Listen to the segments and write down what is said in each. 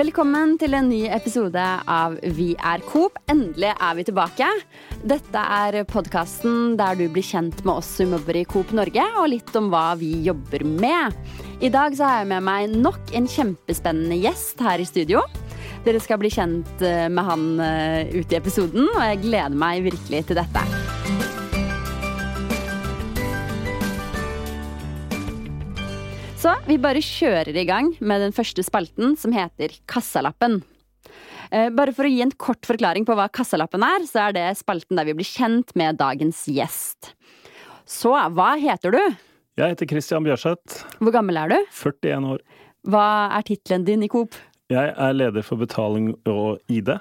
Velkommen til en ny episode av Vi er Coop. Endelig er vi tilbake. Dette er podkasten der du blir kjent med oss som jobber i Coop Norge, og litt om hva vi jobber med. I dag så har jeg med meg nok en kjempespennende gjest her i studio. Dere skal bli kjent eh, med han eh, ute i episoden, og jeg gleder meg virkelig til dette. Så vi bare kjører i gang med den første spalten, som heter Kassalappen. Eh, bare for å gi en kort forklaring på hva Kassalappen er, så er det spalten der vi blir kjent med dagens gjest. Så hva heter du? Jeg heter Christian Bjørseth. Hvor gammel er du? 41 år. Hva er tittelen din i Coop? Jeg er leder for betaling og ID.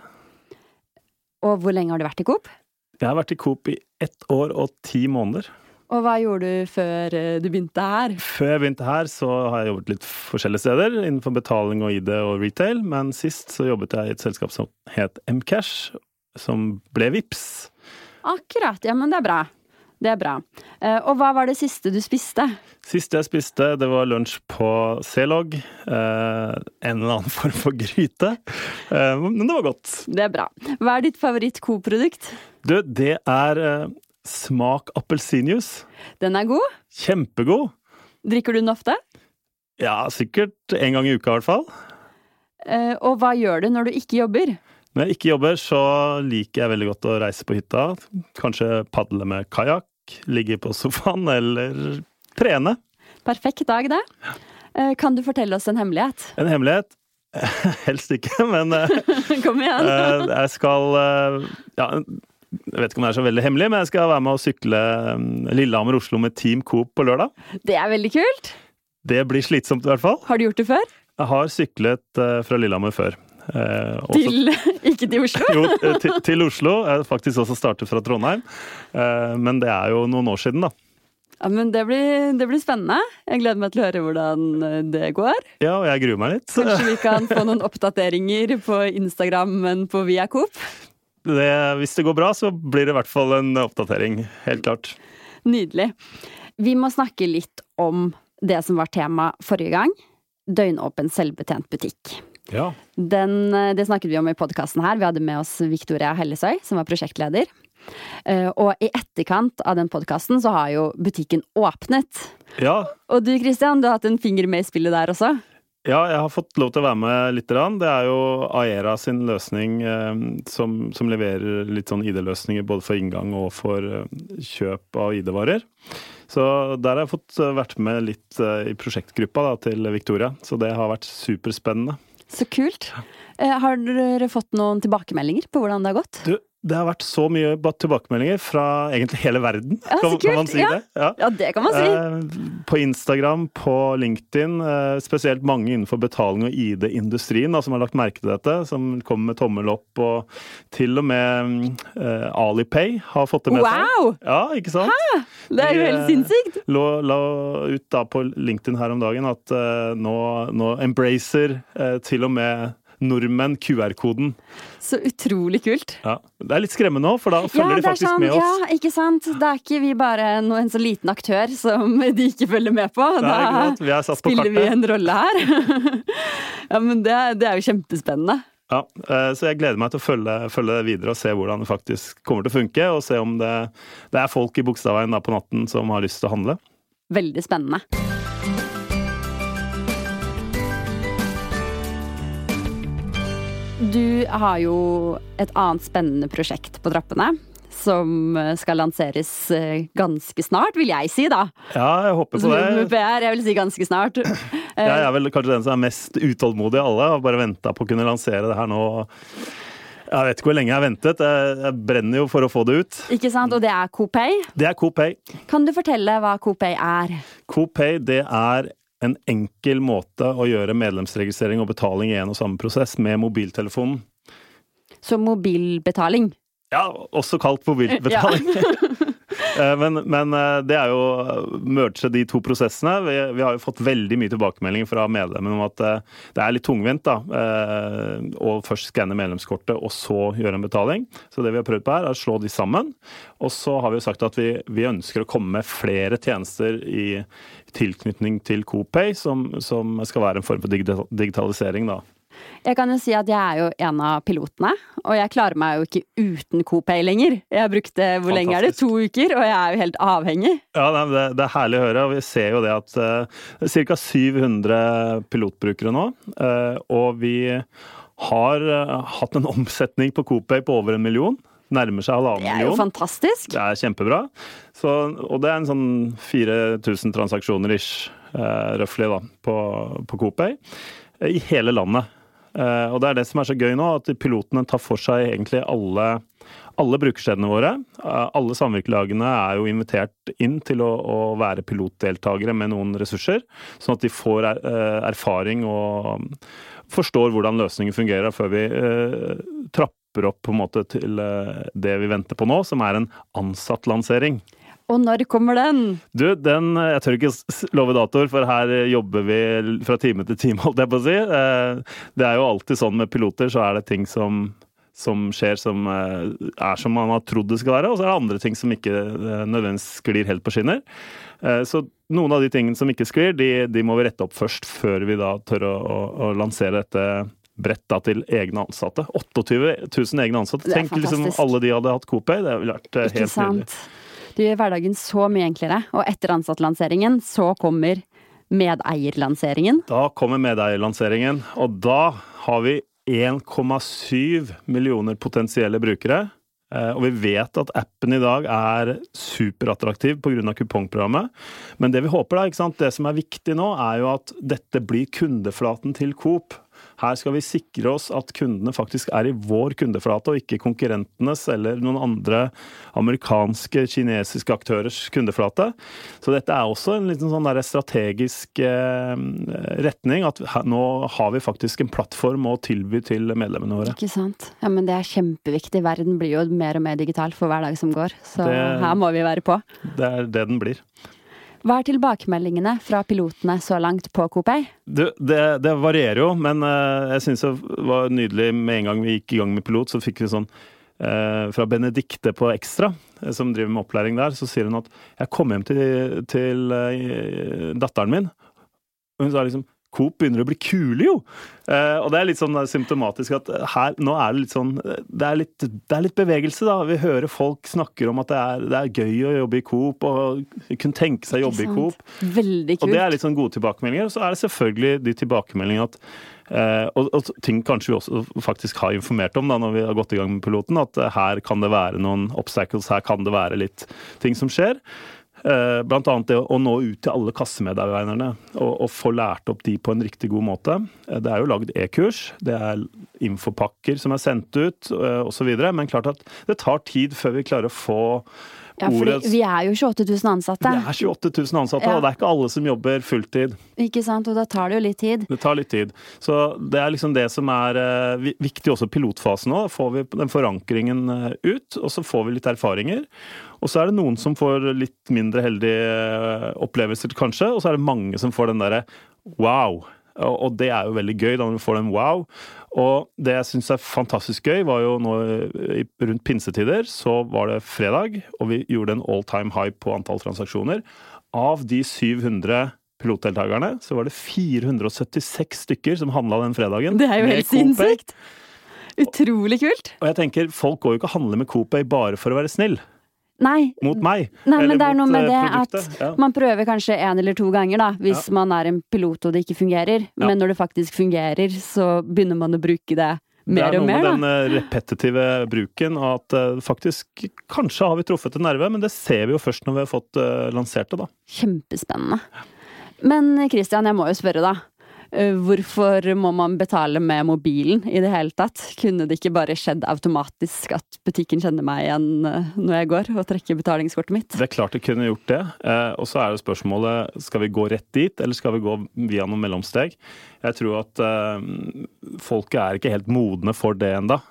Og hvor lenge har du vært i Coop? Jeg har vært i Coop i ett år og ti måneder. Og hva gjorde du før eh, du begynte her? Før jeg begynte her, så har jeg jobbet litt forskjellige steder innenfor betaling og ID og retail, men sist så jobbet jeg i et selskap som het Mcash, som ble Vips. Akkurat. Ja, men det er bra. Det er bra. Eh, Og hva var det siste du spiste? Siste jeg spiste, det var lunsj på C-log. Eh, en eller annen form for gryte. Men det var godt. Det er bra. Hva er ditt favoritt-Coop-produkt? Du, det er Smak appelsinjuice. Den er god. Kjempegod. Drikker du den ofte? Ja, sikkert en gang i uka i hvert fall. Eh, Og hva gjør du når du ikke jobber? Når jeg ikke jobber, så liker jeg veldig godt å reise på hytta. Kanskje padle med kajakk, ligge på sofaen eller trene. Perfekt dag, det. Eh, Kan du fortelle oss en hemmelighet? En hemmelighet? Helst ikke, men eh, Kom igjen. eh, jeg skal eh, Ja, jeg vet ikke om det er så veldig hemmelig, men jeg skal være med å sykle eh, Lillehammer-Oslo med Team Coop på lørdag. Det er veldig kult. Det blir slitsomt i hvert fall. Har du gjort det før? Jeg har syklet eh, fra Lillehammer før. Eh, også- Til Ikke til Oslo? Jo, eh, til, til Oslo. Jeg faktisk også startet fra Trondheim. Eh, Men det er jo noen år siden, da. Ja, men det blir, det blir spennende. Jeg gleder meg til å høre hvordan det går. Ja, og jeg gruer meg litt. Kanskje vi kan få noen oppdateringer på Instagrammen på Via Coop. Det, hvis det går bra, så blir det i hvert fall en oppdatering. Helt klart. Nydelig. Vi må snakke litt om det som var tema forrige gang. Døgnåpen selvbetjent butikk. Ja. Den, eh, det snakket vi om i podkasten her. Vi hadde med oss Victoria Hellesøy, som var prosjektleder. Eh, Og i etterkant av den podkasten så har jo butikken åpnet. ja. Og du Christian, du har hatt en finger med i spillet der også? Ja, jeg har fått lov til å være med litt. grann. Det er jo Aera sin løsning eh, som, som leverer litt sånn ID-løsninger både for inngang og for eh, kjøp av ID-varer. Så der har jeg fått eh, vært med litt eh, i prosjektgruppa da, til Victoria. Så det har vært superspennende. Så kult. Har dere fått noen tilbakemeldinger på hvordan det har gått? Du, det har vært så mye tilbakemeldinger fra egentlig hele verden. Ja, kan, kan man si ja. det? Ja. Ja, det kan man si. Eh, På Instagram, på LinkedIn, eh, spesielt mange innenfor betaling og ID-industrien som har lagt merke til dette, som kommer med tommel opp, og til og med eh, Alipay har fått det med seg. Wow! Ja, ikke sant? Hæ? Det er jo helt eh, sinnssykt. Lå, la ut da på LinkedIn her om dagen at eh, nå, nå embracer eh, til og med nordmenn QR-koden. Så utrolig kult. Ja. Det er litt skremmende nå, for da følger de er faktisk sånn, med oss. Ja, ikke sant. Det er ikke vi bare en så liten aktør som de ikke følger med på. Nei, Da? Vi på spiller vi en rolle her. ja, men det, det er jo kjempespennende. Ja, eh, så jeg gleder meg til å følge, følge det videre og se hvordan det faktisk kommer til å funke. Og se om det, det er folk i Bogstadveien da på natten som har lyst til å handle. Veldig spennende. Du har jo et annet spennende prosjekt på trappene. Som skal lanseres eh, ganske snart, vil jeg si, da. Ja, jeg håper på Som det. PR, jeg vil si ganske snart. Jeg er vel kanskje den som er mest utålmodig av alle. Har bare venta på å kunne lansere det her nå. Jeg vet ikke hvor lenge jeg har ventet. Jeg, jeg brenner jo for å få det ut. Ikke sant? Og det er Copay? Det er Copay. Kan du fortelle hva Copay er? Copay det er en enkel måte å gjøre medlemsregistrering og betaling i en og samme prosess med mobiltelefonen. Så mobilbetaling. Ja, også kalt mobilbetaling. Eh, men, men eh, det er jo å merge de to prosessene. Vi, vi har jo fått veldig mye tilbakemeldinger fra medlemmene om at eh, det er litt tungvint da, eh, å først skanne medlemskortet og så gjøre en betaling. Så det vi har prøvd på her, er å slå de sammen. Og så har vi jo sagt at vi, vi ønsker å komme med flere tjenester i tilknytning til Coopay, som, som skal være en form for digitalisering. da. Jeg kan jo si at jeg er jo en av pilotene, og jeg klarer meg jo ikke uten Copay lenger. Jeg har brukt det, hvor lenge er det? To uker, og jeg er jo helt avhengig. Ja, det, det er herlig å høre, og vi ser jo det at uh, ca. 700 pilotbrukere nå, uh, og vi har uh, hatt en omsetning på Copay på over en million nærmer seg halvannen million. Det er jo fantastisk. Det er kjempebra. Så, og det er en sånn 4000 transaksjoner ish, uh, røftlig, da, på, på Copay I hele landet. Uh, og det er det som er så gøy nå, at pilotene tar for seg egentlig alle, alle brukerstedene våre. Uh, alle samvirkelagene er jo invitert inn til å, å, være pilotdeltakere med noen ressurser, sånn at de får er, erfaring og forstår hvordan løsningen fungerer før vi trapper trapper opp på en måte til eh, det vi venter på nå, som er en ansattlansering. Og når kommer den? Du, den eh, Jeg tør ikke love datoer, for her jobber vi fra time til time, holdt jeg på å si. Eh, det er jo alltid sånn med piloter, så er det ting som, som skjer som er som man har trodd det skal være, og så er det andre ting som ikke nødvendigvis sklir helt på skinner. Så noen av de tingene som ikke sklir, de, de må vi rette opp først, før vi da tør å, å, å lansere dette bredt til egne ansatte. 28 000 egne ansatte. Tenk liksom alle de hadde hatt Coopay. Det ville vært eh, helt nydelig. Det gjør hverdagen så mye enklere. Og etter ansattlanseringen så kommer medeierlanseringen. Da kommer medeierlanseringen, og da har vi 1,7 millioner potensielle brukere. Eh, og vi vet at appen i dag er superattraktiv pga. kupongprogrammet. Men det vi håper da, det som er viktig nå, er jo at dette blir kundeflaten til Coop. Her skal vi sikre oss at kundene faktisk er i vår kundeflate, og ikke konkurrentenes eller noen andre amerikanske, kinesiske aktørers kundeflate. Så dette er også en liten sånn strategisk eh, retning. At nå har vi faktisk en plattform å tilby til medlemmene våre. Ikke sant. Ja, men det er kjempeviktig. Verden blir jo mer og mer digital for hver dag som går. Så det, her må vi være på. Det er det den blir. Hva er tilbakemeldingene fra pilotene så langt på Kopei? Det, det, det varierer jo, men uh, jeg syns det var nydelig med en gang vi gikk i gang med pilot, så fikk vi sånn uh, fra Benedicte på Ekstra, uh, som driver med opplæring der, så sier hun at jeg kom hjem til, til datteren min, og hun sa liksom Coop begynner å bli kule, jo! Eh, og det er litt sånn symptomatisk at her, nå er det litt sånn det er litt, det er litt, bevegelse, da. Vi hører folk snakker om at det er, det er gøy å jobbe i Coop, og kunne tenke seg å jobbe i Coop. Veldig kult. Og det er litt sånn gode tilbakemeldinger. Og så er det selvfølgelig de tilbakemeldingene at eh, og, og, ting kanskje vi også faktisk har informert om da når vi har gått i gang med piloten, at eh, her kan det være noen obstacles, her kan det være litt ting som skjer. Eh, annet det å nå ut til alle kassemedarbeiderne og, og, få lært opp de på en riktig god måte. Eh, det er jo lagd e-kurs, det er infopakker som er sendt ut eh, osv. Men klart at det tar tid før vi klarer å få ja, for vi er jo 28 000 ansatte. Vi er 28 000 ansatte, ja. og det er ikke alle som jobber fulltid. Ikke sant, og da tar det jo litt tid. Det tar litt tid. Så det er liksom det som er uh, viktig også pilotfasen nå. Får vi den forankringen uh, ut, og så får vi litt erfaringer. Og så er det noen som får litt mindre heldige uh, opplevelser, kanskje, og så er det mange som får den derre wow. Og det er jo veldig gøy da når vi får den wow. Og det jeg syns er fantastisk gøy, var jo nå rundt pinsetider, så var det fredag, og vi gjorde en all time high på antall transaksjoner. Av de 700 pilotdeltakerne, så var det 476 stykker som handla den fredagen. Det er jo helt sinnssykt! Utrolig kult. Og jeg tenker, folk går jo ikke og handler med Coopay bare for å være snill. Nei. Mot meg. Nei, men det er noe med eh, det produktet. at ja. man prøver kanskje én eller to ganger, da, hvis ja. man er en pilot og det ikke fungerer. Ja. Men når det faktisk fungerer, så begynner man å bruke det mer og mer. Det er noe med den eh, repetitive bruken, at uh, faktisk Kanskje har vi truffet en nerve, men det ser vi jo først når vi har fått uh, lansert det, da. Kjempespennende. Men Christian, jeg må jo spørre, da. Eh, hvorfor må man betale med mobilen i det hele tatt? Kunne det ikke bare skjedd automatisk at butikken kjenner meg igjen eh, når jeg går og trekker betalingskortet mitt? Det er klart det kunne gjort det. Eh, og så er det spørsmålet skal vi gå rett dit, eller skal vi gå via noen mellomsteg? Jeg tror at folket er ikke helt modne for det enda.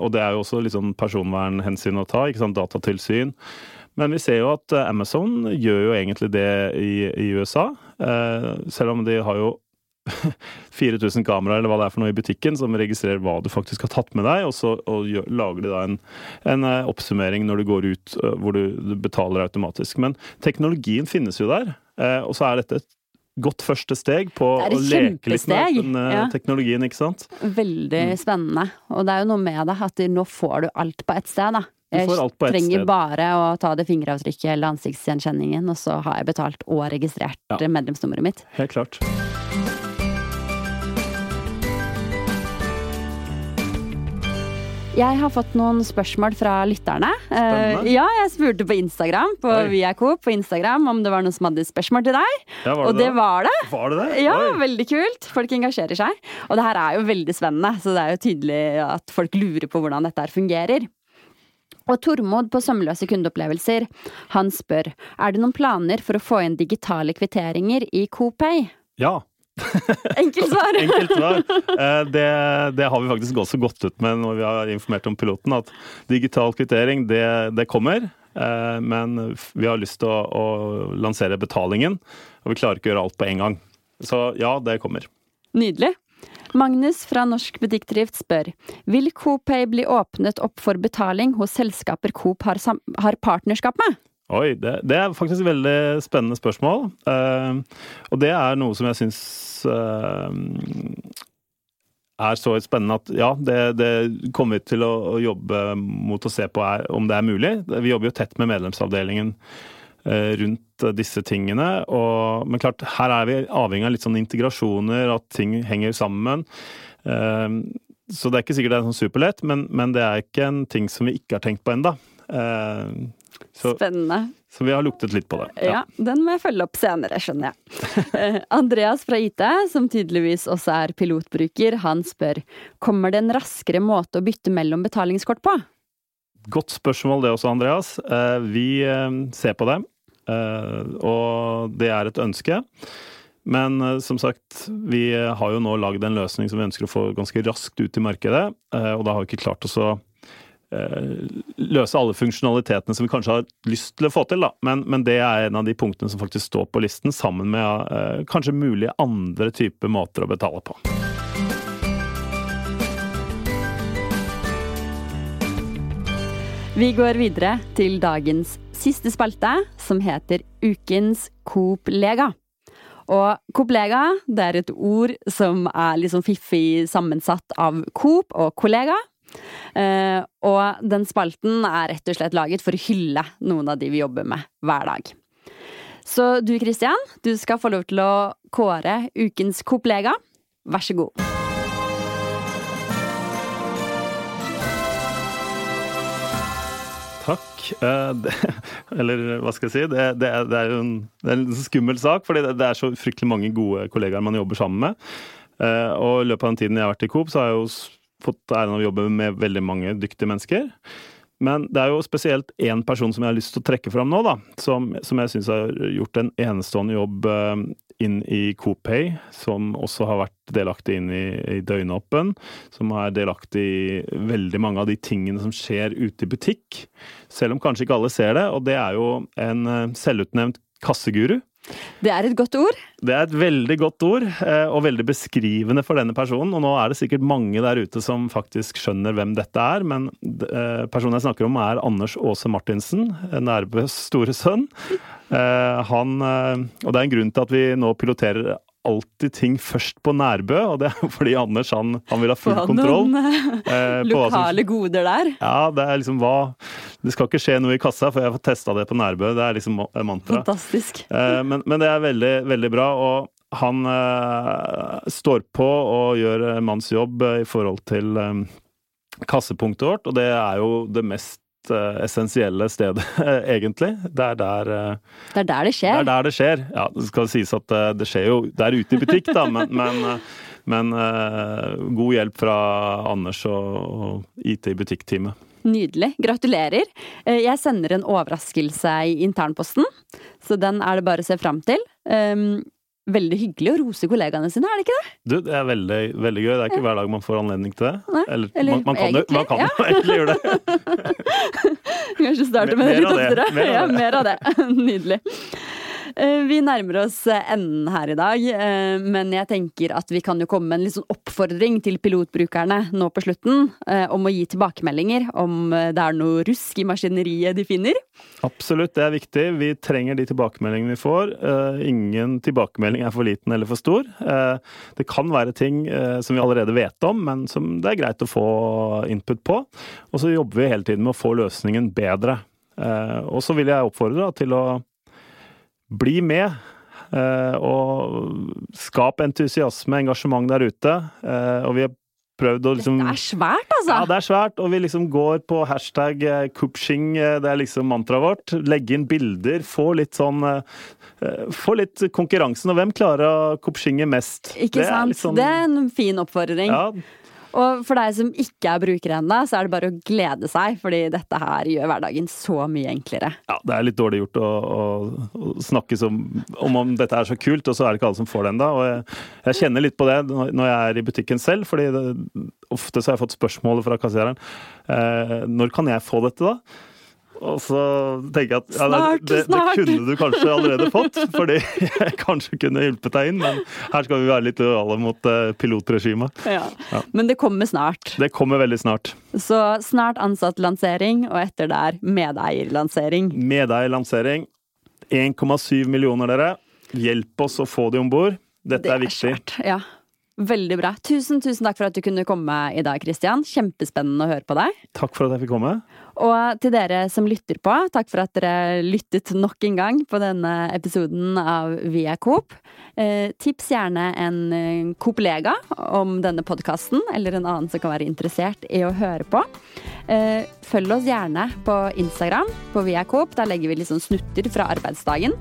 Og det er jo også sånn personvernhensyn å ta, ikke sant, datatilsyn. Men vi ser jo at Amazon gjør jo egentlig det i, i USA. Selv om de har jo 4000 kameraer eller hva det er for noe i butikken som registrerer hva du faktisk har tatt med deg, og så og gjør, lager de da en, en, eh, oppsummering når du går ut eh, hvor du, du, betaler automatisk. Men teknologien finnes jo der, eh, og så er dette et godt første steg på å leke litt med den ja. teknologien, ikke sant? Veldig Mm. spennende. Og det er jo noe med det at nå får du alt på ett sted, da. Jeg får alt på ett trenger bare å ta det fingeravtrykket eller ansiktsgjenkjenningen, og så har jeg betalt og registrert Ja. medlemsnummeret mitt. Helt klart. Jeg har fått noen spørsmål fra lytterne. Uh, ja, jeg spurte på Instagram på Oi. Via Coop på Instagram om det var noen som hadde spørsmål til deg. Ja, var Og det det var det. Var det det? Ja, veldig kult. Folk engasjerer seg. Og det her er jo veldig spennende, så det er jo tydelig at folk lurer på hvordan dette her fungerer. Og Tormod på Sømløse kundeopplevelser, han spør er det noen planer for å få inn digitale kvitteringer i CoPay? Ja. Enkelt svar! Enkelt svar. Eh, Det, det har vi faktisk også gått ut med når vi har informert om piloten, at digital kvittering, det, det kommer. eh, Men vi har lyst til å, å lansere betalingen, og vi klarer ikke å gjøre alt på en gang. Så ja, det kommer. Nydelig. Magnus fra Norsk Butikkdrift spør Vil Coopay bli åpnet opp for betaling hos selskaper Coop har, har partnerskap med? Oi, det, det er faktisk et veldig spennende spørsmål. Uh, og det er noe som jeg syns er så spennende at ja, det, det kommer vi til å, å jobbe mot å se på er, om det er mulig. Vi jobber jo tett med medlemsavdelingen uh, rundt disse tingene. Og, men klart, her er vi avhengig av litt sånn integrasjoner, at ting henger sammen. Så det er ikke sikkert det er sånn superlett, men, men det er ikke en ting som vi ikke har tenkt på enda. Så, Spennende. så vi har luktet litt på det. Ja, den må jeg følge opp senere, skjønner jeg. Eh, Andreas fra IT, som tydeligvis også er pilotbruker, han spør kommer det en raskere måte å bytte mellom betalingskort på? Godt spørsmål det også, Andreas. Eh, Vi eh, ser på det, og det er et ønske. Men som sagt, vi har jo nå lagd en løsning som vi ønsker å få ganske raskt ut i markedet. Og da har vi ikke klart oss å løse alle funksjonalitetene som vi kanskje har lyst til å få til. Da. Men, men det er en av de punktene som faktisk står på listen, sammen med eh, kanskje mulige andre typer måter å betale på. Vi går videre til dagens siste spalte, som heter Ukens Coop-lega. Og Coop-lega det er et ord som er liksom fiffig sammensatt av Coop og kollega. Eh, og den spalten er rett og slett laget for å hylle noen av de vi jobber med hver dag. Så du Christian, du skal få lov til å kåre ukens Coop-lega. Vær så god. Takk. Eh, eller hva skal jeg si? Det, det, er, det er jo en, er en skummel sak, fordi det, er så fryktelig mange gode kollegaer man jobber sammen med. Eh, og i løpet av den tiden jeg har vært i Coop, så har jeg jo fått æren av å jobbe med veldig mange dyktige mennesker. Men det er jo spesielt én person som jeg har lyst til å trekke fram nå, da. Som, som jeg syns har gjort en enestående jobb eh, inn i Coopay, som også har vært delaktig inn i, i døgnåpen. Som er delaktig i veldig mange av de tingene som skjer ute i butikk. Selv om kanskje ikke alle ser det. Og det er jo en eh, selvutnevnt kasseguru. Det er et godt ord. Det er et veldig godt ord, eh, og veldig beskrivende for denne personen. Og nå er det sikkert mange der ute som faktisk skjønner hvem dette er, men eh, personen jeg snakker om er Anders Aase Martinsen, Nærbøs store sønn. Eh, Han, eh, og det er en grunn til at vi nå piloterer alltid ting først på Nærbø, og det er fordi Anders han, han vil ha full Få kontroll. noen eh, på hva som- lokale goder der. Ja, det er liksom hva Det skal ikke skje noe i kassa før jeg får testa det på Nærbø. Det er liksom mantra. Fantastisk. Eh, Men, men det er veldig, veldig bra. Og han eh, står på og gjør manns jobb eh, i forhold til eh, kassepunktet vårt, og det er jo det mest eh, essensielle stedet, egentlig. Det er der eh, Det er der det det skjer. er der det skjer. Ja, det skal sies at eh, det skjer jo der ute i butikk, da, men, men, eh, men eh, god hjelp fra Anders og, og IT i butikkteamet. Nydelig. Gratulerer. Eh, Jeg sender en overraskelse i internposten, så den er det bare å se fram til. Um, Veldig hyggelig å rose kollegaene sine, er det ikke det? Du, det er veldig, veldig gøy. Det er ikke hver dag man får anledning til det. Nei, Eller, eller man, man kan, jo- man kan egentlig, egentlig gjøre det. Kanskje starte med Mer det litt oftere. Ja, mer av det. Nydelig. Eh, vi nærmer oss enden her i dag, eh, men jeg tenker at vi kan jo komme med en sånn oppfordring til pilotbrukerne nå på slutten eh, om å gi tilbakemeldinger om det er noe rusk i maskineriet de finner. Absolutt, det er viktig. Vi trenger de tilbakemeldingene vi får. Ingen tilbakemelding er for liten eller for stor. Det kan være ting som vi allerede vet om, men som det er greit å få input på. Og så jobber vi hele tiden med å få løsningen bedre. Og så vil jeg oppfordre til å bli med. Eh, og skap entusiasme, engasjement der ute. Eh, og vi har prøvd å liksom Det er svært, altså! Ja, det er svært. Og vi liksom går på hashtag Kupching, eh, det er liksom mantraet vårt. Legge inn bilder, få litt sånn Få litt konkurransen, og hvem klarer å kupchinge mest? Ikke sant. Sånn... Det er en fin oppfordring. Ja, og for deg som ikke er bruker ennå, så er det bare å glede seg, fordi dette her gjør hverdagen så mye enklere. Ja, det er litt dårlig gjort å, å, å snakke som, om om dette er så kult, og så er det ikke alle som får det ennå. Jeg, jeg, kjenner litt på det når jeg er i butikken selv, fordi det, ofte så har jeg fått spørsmålet fra kassereren eh, når kan jeg få dette, da? Og så tenker jeg at ja, snart, det, det, kunne du kanskje allerede fått, fordi jeg kanskje kunne hjulpet deg inn, men her skal vi være litt lojale mot uh, pilotregimet. Ja. ja. Men det kommer snart. Det kommer veldig snart. Så snart ansattlansering, og etter der medeierlansering. Medeierlansering. 1,7 millioner, dere. Hjelp oss å få de om bord. Dette er, er viktig. Svært, ja. Veldig bra. Tusen, tusen takk for at du kunne komme i dag, Kristian. Kjempespennende å høre på deg. Takk for at jeg fikk komme. Og til dere som lytter på, takk for at dere lyttet nok en gang på denne episoden av Vi er Coop. Eh, tips gjerne en eh, Coop-lega om denne podkasten, eller en annen som kan være interessert i å høre på. Eh, følg oss gjerne på Instagram på Vi er Coop. Der legger vi litt sånn snutter fra arbeidsdagen.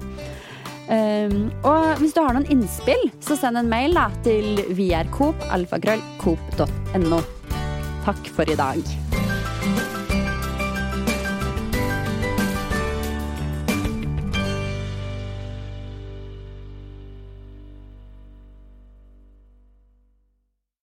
Um, og hvis du har noen innspill, så send en mail da, til vrcoop.alfakrøllcoop.no. Takk for i dag.